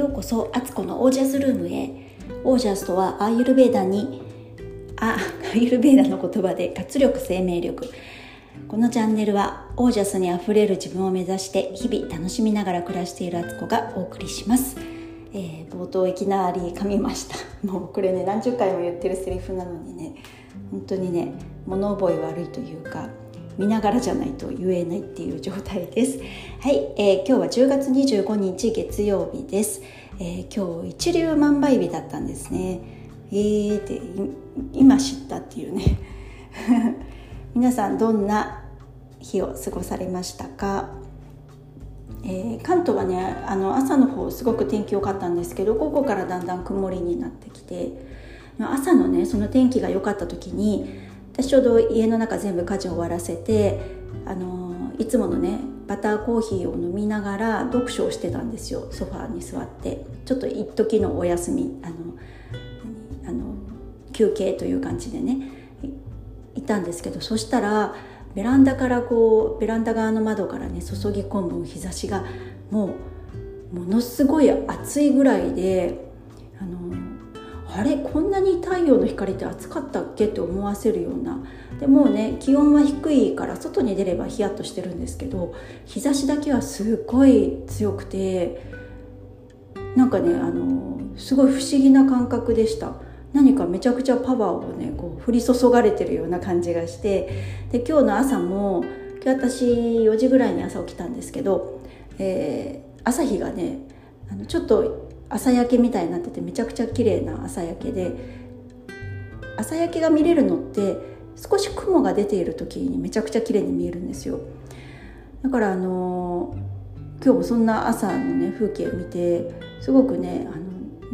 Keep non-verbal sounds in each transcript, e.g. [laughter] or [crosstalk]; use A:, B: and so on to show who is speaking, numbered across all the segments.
A: ようこそアツコのオージャスルームへ。オージャスとはアーユルベーダにあアーユルベーダの言葉で活力生命力。このチャンネルはオージャスにあふれる自分を目指して日々楽しみながら暮らしているアツコがお送りします、えー、冒頭いきなり噛みました。[laughs] もうこれね何十回も言ってるセリフなのにね本当にね物覚え悪いというか見ながらじゃないと言えないっていう状態です。[laughs] はい、えー、今日は10月25日月曜日です、えー、今日一粒万倍日だったんですね。えーって今知ったっていうね。[laughs] 皆さんどんな日を過ごされましたか？えー、関東はねあの朝の方すごく天気良かったんですけど午後からだんだん曇りになってきて朝のねその天気が良かった時に私ちょうど家の中全部家事を終わらせてあのいつものねバターコーヒーを飲みながら読書をしてたんですよソファーに座って。ちょっと一時のお休みあのあの休憩という感じでねいたんですけどそしたらベランダからこうベランダ側の窓からね注ぎ込む日差しがもうものすごい暑いぐらいであれこんなに太陽の光って暑かったっけって思わせるような。でもうね気温は低いから外に出ればヒヤッとしてるんですけど日差しだけはすっごい強くてなんかねあのすごい不思議な感覚でした。何かめちゃくちゃパワーをねこう降り注がれてるような感じがしてで今日の朝も今日私4時ぐらいに朝起きたんですけど、えー、朝日がねあのちょっと朝焼けみたいになっててめちゃくちゃ綺麗な朝焼けで朝焼けが見れるのって少し雲が出ている時にめちゃくちゃ綺麗に見えるんですよ。だからあの今日もそんな朝のね風景を見てすごくねあ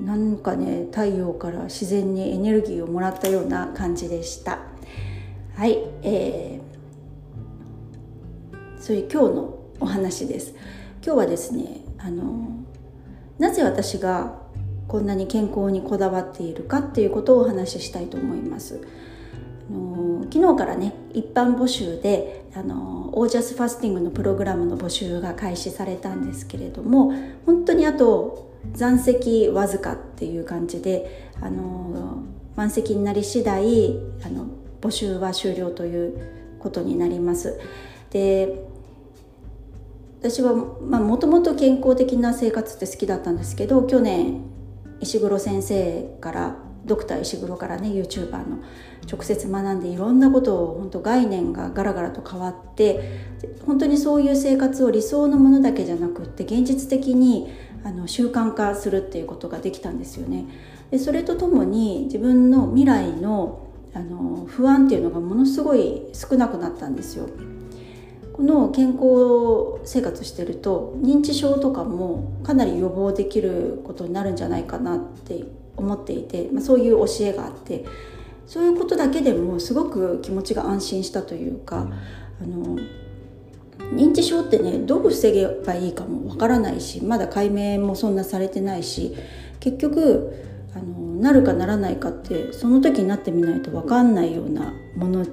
A: のなんかね太陽から自然にエネルギーをもらったような感じでした。はいえー、そういう今日のお話です。今日はですねあのなぜ私がこんなに健康にこだわっているかっていうことをお話ししたいと思います。あの昨日からね一般募集であのオージャスファスティングのプログラムの募集が開始されたんですけれども本当にあと残席わずかっていう感じであの満席になり次第あの募集は終了ということになります。で私はもともと健康的な生活って好きだったんですけど去年石黒先生からドクター石黒からね YouTuber の直接学んでいろんなことを本当概念がガラガラと変わって本当にそういう生活を理想のものだけじゃなくって現実的にあの習慣化するっていうことができたんですよね。でそれとともに自分の未来のあの不安っていうのがものすごい少なくなったんですよ。この健康生活してると認知症とかもかなり予防できることになるんじゃないかなって思っていて、まあ、そういう教えがあってそういうことだけでもすごく気持ちが安心したというかあの認知症ってねどう防げばいいかもわからないしまだ解明もそんなされてないし結局あのなるかならないかってその時になってみないと分かんないようなもの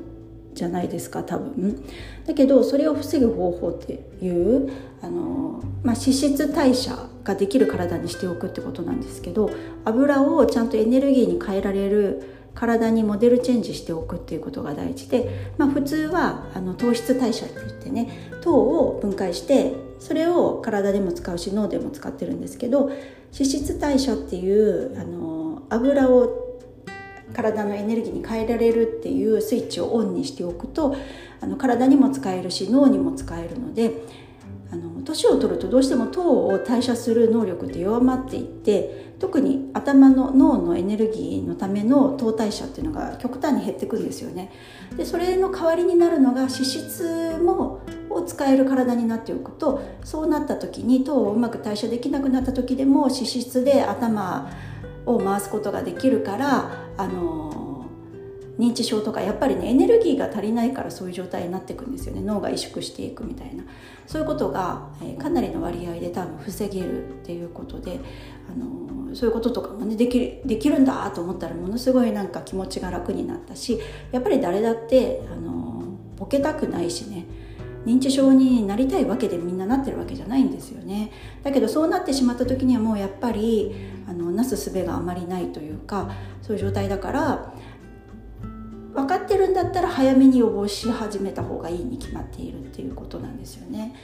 A: じゃないですか多分。だけどそれを防ぐ方法っていうあの、まあ、脂質代謝ができる体にしておくってことなんですけど油をちゃんとエネルギーに変えられる体にモデルチェンジしておくっていうことが大事で、まあ、普通はあの糖質代謝って言ってね糖を分解してそれを体でも使うし脳でも使ってるんですけど脂質代謝っていうあの油を体のエネルギーに変えられるっていうスイッチをオンにしておくとあの体にも使えるし脳にも使えるので年を取るとどうしても糖を代謝する能力って弱まっていって特に頭の脳のエネルギーのための糖代謝っていうのが極端に減ってくんですよね。でそれの代わりになるのが脂質もを使える体になっておくとそうなった時に糖をうまく代謝できなくなった時でも脂質で頭を回すことができるからあの認知症とかやっぱりねエネルギーが足りないからそういう状態になっていくんですよね。脳が萎縮していくみたいな。そういうことが、え、かなりの割合で多分防げるっていうことで、あのそういうこととかもねできるできるんだと思ったらものすごいなんか気持ちが楽になったしやっぱり誰だって、あのボケたくないしね。認知症になりたいわけでみんななってるわけじゃないんですよね。だけどそうなってしまった時にはもうやっぱりあのなすすべがあまりないというかそういう状態だから分かってるんだったら早めに予防し始めた方がいいに決まっているっていうことなんですよね。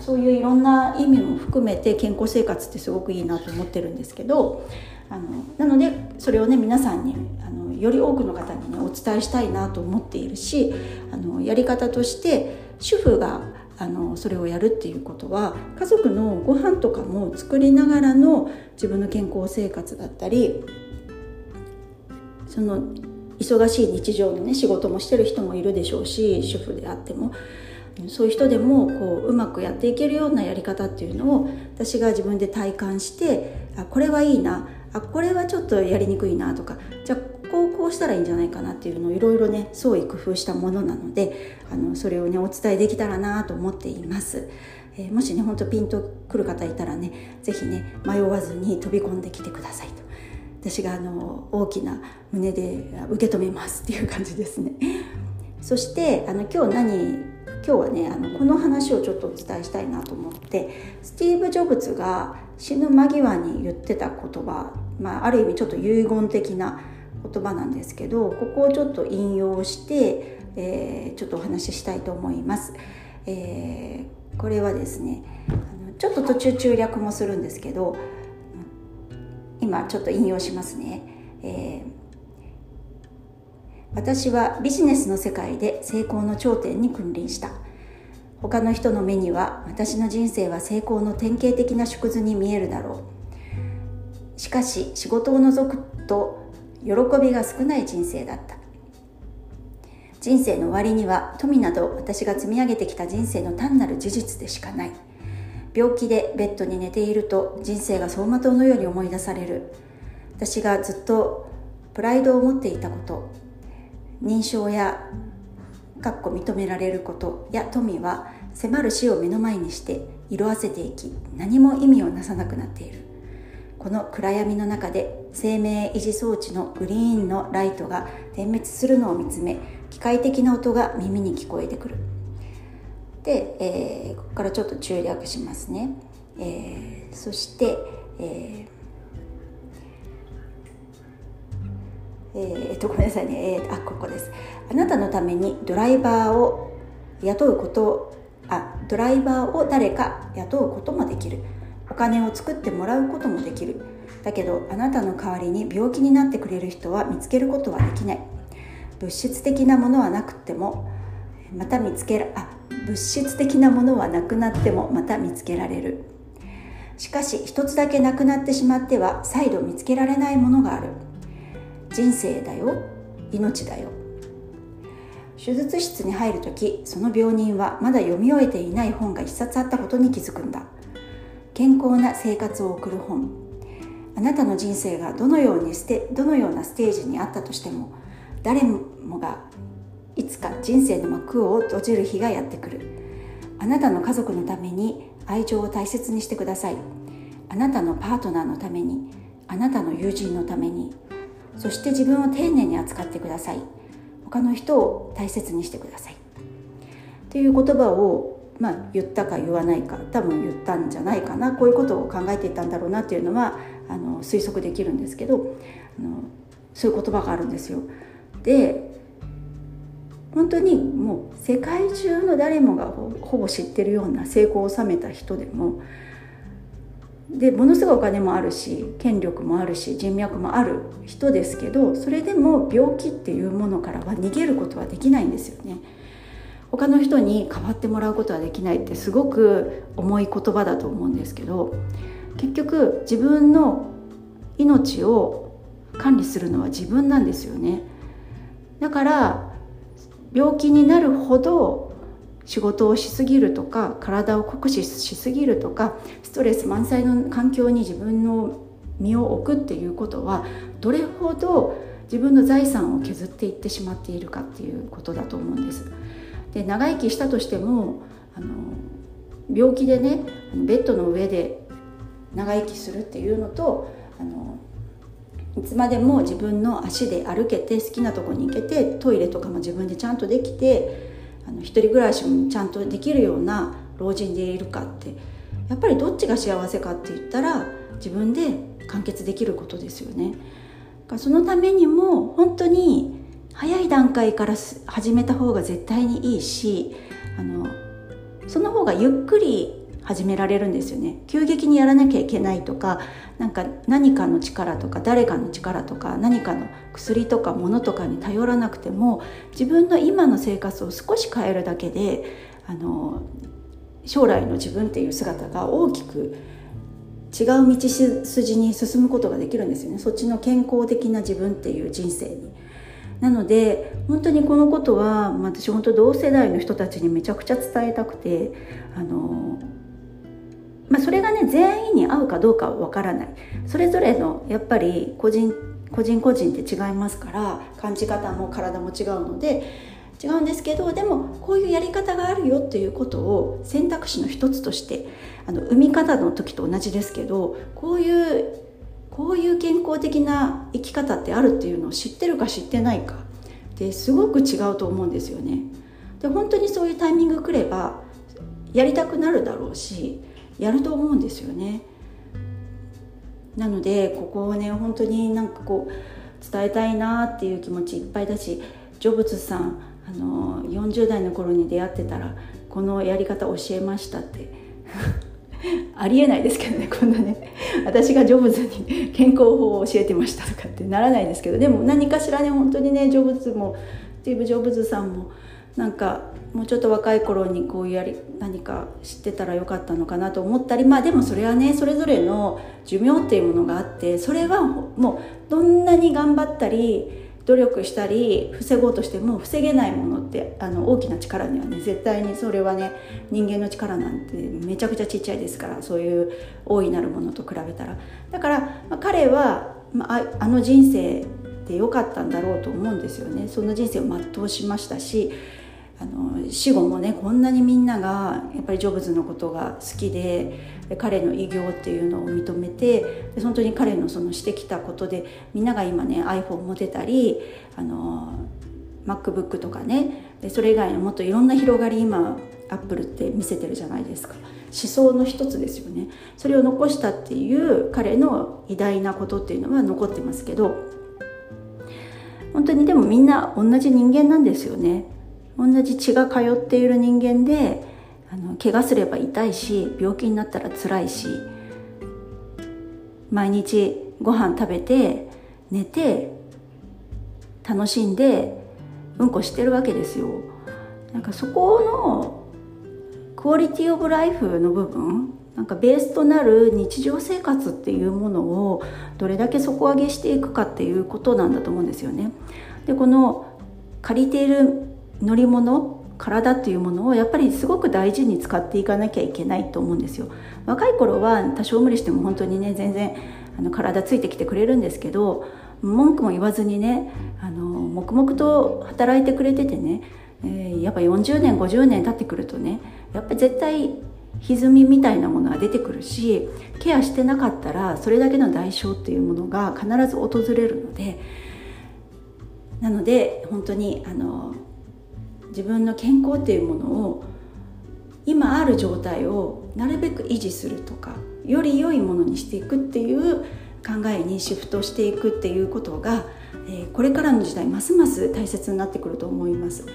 A: そういういろんな意味も含めて健康生活ってすごくいいなと思ってるんですけどあのなのでそれをね皆さんにあのより多くの方にねお伝えしたいなと思っているしあのやり方として主婦があのそれをやるっていうことは家族のご飯とかも作りながらの自分の健康生活だったりその忙しい日常のね仕事もしてる人もいるでしょうし主婦であっても。そういう人でもこううまくやっていけるようなやり方っていうのを私が自分で体感してあこれはいいなあこれはちょっとやりにくいなとかじゃあこうこうしたらいいんじゃないかなっていうのをいろいろね創意工夫したものなのであのそれをねお伝えできたらなと思っています。えー、もしねほんとピンとくる方いたらね是非ね迷わずに飛び込んできてくださいと私があの大きな胸で受け止めますっていう感じですねそしてあの今日何今日はねあのこの話をちょっとお伝えしたいなと思ってスティーブ・ジョブズが死ぬ間際に言ってた言葉、まあ、ある意味ちょっと遺言的な言葉なんですけどここをちょっと引用して、えー、ちょっとお話ししたいと思います。えー、これはですねちょっと途中中略もするんですけど今ちょっと引用しますね。えー私はビジネスの世界で成功の頂点に君臨した他の人の目には私の人生は成功の典型的な縮図に見えるだろうしかし仕事を除くと喜びが少ない人生だった。人生の終わりには富など私が積み上げてきた人生の単なる事実でしかない。病気でベッドに寝ていると人生が走馬灯のように思い出される。私がずっとプライドを持っていたこと認証やかっこ認められることや富は迫る死を目の前にして色あせていき何も意味をなさなくなっている。この暗闇の中で生命維持装置のグリーンのライトが点滅するのを見つめ機械的な音が耳に聞こえてくる。で、えー、ここからちょっと中略しますね、えー、そして、えーえー、とごめんなさいね、えー、あここです。あなたのためにドライバーを雇うことあドライバーを誰か雇うこともできる。お金を作ってもらうこともできる。だけどあなたの代わりに病気になってくれる人は見つけることはできない。物質的なものはなくてもまた見つけらあ物質的なものはなくなってもまた見つけられる。しかし一つだけなくなってしまっては再度見つけられないものがある。人生だよ命だよ。手術室に入る時その病人はまだ読み終えていない本が一冊あったことに気づくんだ。健康な生活を送る本。あなたの人生がどのようにしてどのようなステージにあったとしても誰もがいつか人生の幕を閉じる日がやってくる。あなたの家族のために愛情を大切にしてください。あなたのパートナーのためにあなたの友人のためにそして自分を丁寧に扱ってください。他の人を大切にしてください。という言葉をまあ言ったか言わないか多分言ったんじゃないかな。こういうことを考えていたんだろうなっていうのはあの推測できるんですけどあのそういう言葉があるんですよ。で本当にもう世界中の誰もがほぼ知ってるような成功を収めた人でもでものすごいお金もあるし権力もあるし人脈もある人ですけどそれでも病気っていうものからは逃げることはできないんですよね。他の人に代わってもらうことはできないってすごく重い言葉だと思うんですけど結局自分の命を管理するのは自分なんですよね。だから病気になるほど仕事をしすぎるとか体を酷使しすぎるとかストレス満載の環境に自分の身を置くっていうことはどれほど自分の財産を削っていってしまっているかっていうことだと思うんです。で長生きしたとしてもあの病気でねベッドの上で長生きするっていうのとあのいつまでも自分の足で歩けて好きなとこに行けてトイレとかも自分でちゃんとできてあの一人暮らしもちゃんとできるような老人でいるかってやっぱりどっちが幸せかって言ったら自分で完結できることですよね。そのためにも本当に早い段階から始めた方が絶対にいいしあのその方がゆっくり始められるんですよね急激にやらなきゃいけないとかなんか何かの力とか誰かの力とか何かの薬とか物とかに頼らなくても自分の今の生活を少し変えるだけであの将来の自分っていう姿が大きく違う道筋に進むことができるんですよねそっちの健康的な自分っていう人生に。なので本当にこのことは私本当同世代の人たちにめちゃくちゃ伝えたくてあのまあ、それがね全員に合うかどうかは分からないそれぞれのやっぱり個人個人個人って違いますから感じ方も体も違うので違うんですけどでもこういうやり方があるよっていうことを選択肢の一つとしてあの産み方の時と同じですけどこういうこういう健康的な生き方ってあるっていうのを知ってるか知ってないかってすごく違うと思うんですよね。で本当にそういうタイミング来ればやりたくなるだろうしやると思うんですよね。なのでここをね本当になんかこう伝えたいなっていう気持ちいっぱいだしジョブズさんあの40代の頃に出会ってたらこのやり方教えましたって [laughs] ありえないですけどねこんなね私がジョブズに健康法を教えてましたとかってならないですけどでも何かしらね本当にねジョブズもスティーブ・ジョブズさんもなんかもうちょっと若い頃にこういうやり何か知ってたらよかったのかなと思ったりまあでもそれはねそれぞれの寿命っていうものがあってそれはもうどんなに頑張ったり努力したり防ごうとしても防げないものってあの大きな力にはね絶対にそれはね人間の力なんてめちゃくちゃちっちゃいですからそういう大いなるものと比べたら。だから、まあ、彼は、まあ、あの人生で良かったんだろうと思うんですよね。その人生を全うしましたしあの死後もねこんなにみんながやっぱりジョブズのことが好きで彼の偉業っていうのを認めて本当に彼のそのしてきたことでみんなが今ね iPhone 持てたりあの MacBook とかねそれ以外のもっといろんな広がり今アップルって見せてるじゃないですか。思想の一つですよね。それを残したっていう彼の偉大なことっていうのは残ってますけど本当にでもみんな同じ人間なんですよね。同じ血が通っている人間であの怪我すれば痛いし病気になったら辛いし毎日ご飯食べて寝て楽しんでうんこしてるわけですよなんかそこのクオリティオブライフの部分なんかベースとなる日常生活っていうものをどれだけ底上げしていくかっていうことなんだと思うんですよね。でこの借りている乗り物体っていうものをやっぱりすごく大事に使っていかなきゃいけないと思うんですよ。若い頃は多少無理しても本当にね全然あの体ついてきてくれるんですけど文句も言わずにねあの黙々と働いてくれててね、えー、やっぱ40年50年経ってくるとねやっぱり絶対歪みみたいなものが出てくるしケアしてなかったらそれだけの代償っていうものが必ず訪れるのでなので本当にあの自分の健康っていうものを今ある状態をなるべく維持するとかより良いものにしていくっていう考えにシフトしていくっていうことが、えー、これからの時代ますます大切になってくると思います。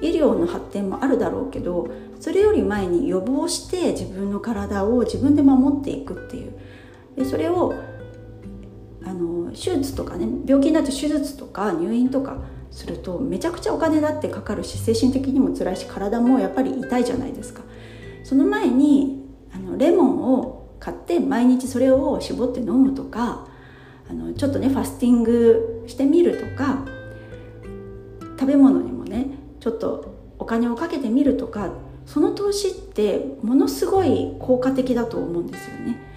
A: 医療の発展もあるだろうけどそれより前に予防して自分の体を自分で守っていくっていう。でそれをあの手術とかね病気になると手術とか入院とかするとめちゃくちゃお金だってかかるし精神的にも辛いし体もやっぱり痛いじゃないですかその前にあのレモンを買って毎日それを絞って飲むとかあのちょっとねファスティングしてみるとか食べ物にもねちょっとお金をかけてみるとかその投資ってものすごい効果的だと思うんですよね。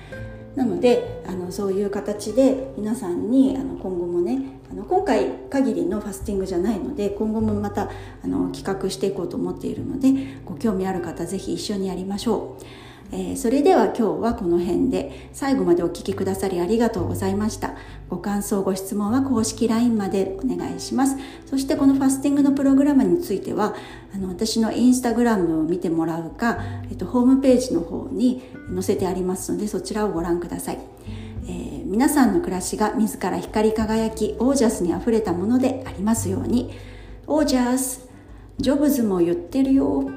A: なのであのそういう形で皆さんにあの今後もねあの今回限りのファスティングじゃないので今後もまたあの企画していこうと思っているのでご興味ある方是非一緒にやりましょう。えー、それでは今日はこの辺で最後までお聴きくださりありがとうございました。ご感想ご質問は公式 LINE までお願いします。そしてこのファスティングのプログラムについてはあの私のインスタグラムを見てもらうか、えっと、ホームページの方に載せてありますのでそちらをご覧ください、えー、皆さんの暮らしが自ら光り輝きオージャスにあふれたものでありますように。オージャスジョブズも言ってるよ。